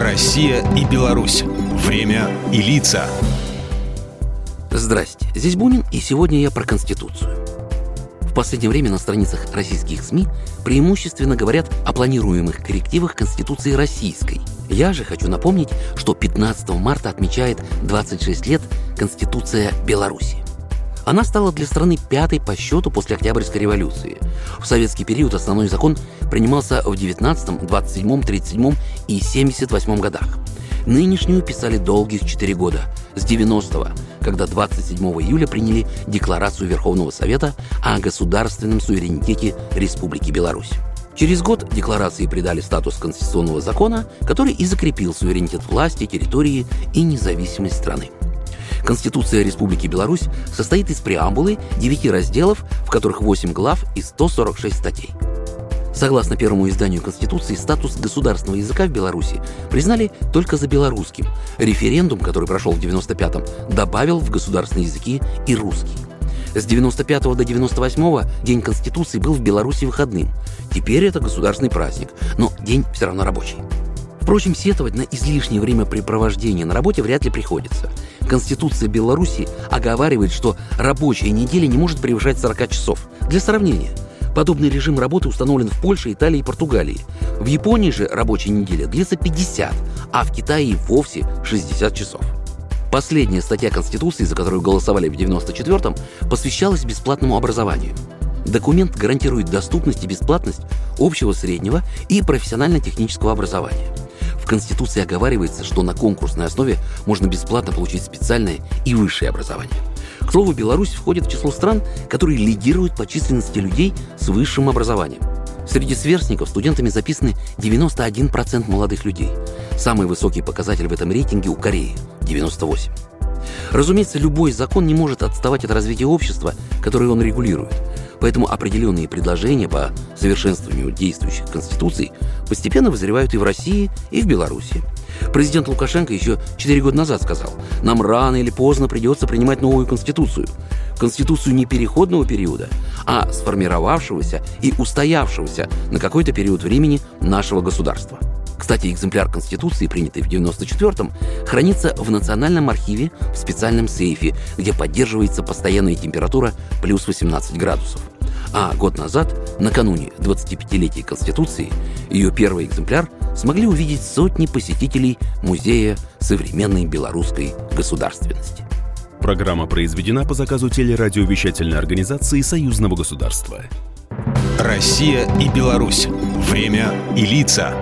Россия и Беларусь. Время и лица. Здрасте, здесь Бунин, и сегодня я про Конституцию. В последнее время на страницах российских СМИ преимущественно говорят о планируемых коррективах Конституции российской. Я же хочу напомнить, что 15 марта отмечает 26 лет Конституция Беларуси. Она стала для страны пятой по счету после Октябрьской революции. В советский период основной закон принимался в 19, 27, 37 и 78 годах. Нынешнюю писали долгих 4 года, с 90-го, когда 27 июля приняли Декларацию Верховного Совета о государственном суверенитете Республики Беларусь. Через год декларации придали статус конституционного закона, который и закрепил суверенитет власти, территории и независимость страны. Конституция Республики Беларусь состоит из преамбулы 9 разделов, в которых 8 глав и 146 статей. Согласно первому изданию Конституции, статус государственного языка в Беларуси признали только за белорусским. Референдум, который прошел в 95-м, добавил в государственные языки и русский. С 95 до 98 День Конституции был в Беларуси выходным. Теперь это государственный праздник, но день все равно рабочий. Впрочем, сетовать на излишнее времяпрепровождение на работе вряд ли приходится. Конституция Беларуси оговаривает, что рабочая неделя не может превышать 40 часов. Для сравнения, подобный режим работы установлен в Польше, Италии и Португалии. В Японии же рабочая неделя длится 50, а в Китае и вовсе 60 часов. Последняя статья Конституции, за которую голосовали в 94-м, посвящалась бесплатному образованию. Документ гарантирует доступность и бесплатность общего среднего и профессионально-технического образования – Конституции оговаривается, что на конкурсной основе можно бесплатно получить специальное и высшее образование. К слову, Беларусь входит в число стран, которые лидируют по численности людей с высшим образованием. Среди сверстников студентами записаны 91% молодых людей. Самый высокий показатель в этом рейтинге у Кореи – 98%. Разумеется, любой закон не может отставать от развития общества, которое он регулирует. Поэтому определенные предложения по совершенствованию действующих конституций постепенно вызревают и в России, и в Беларуси. Президент Лукашенко еще 4 года назад сказал, нам рано или поздно придется принимать новую конституцию. Конституцию не переходного периода, а сформировавшегося и устоявшегося на какой-то период времени нашего государства. Кстати, экземпляр Конституции, принятый в 94-м, хранится в Национальном архиве в специальном сейфе, где поддерживается постоянная температура плюс 18 градусов. А год назад, накануне 25-летия Конституции, ее первый экземпляр смогли увидеть сотни посетителей Музея современной белорусской государственности. Программа произведена по заказу телерадиовещательной организации Союзного государства. Россия и Беларусь. Время и лица.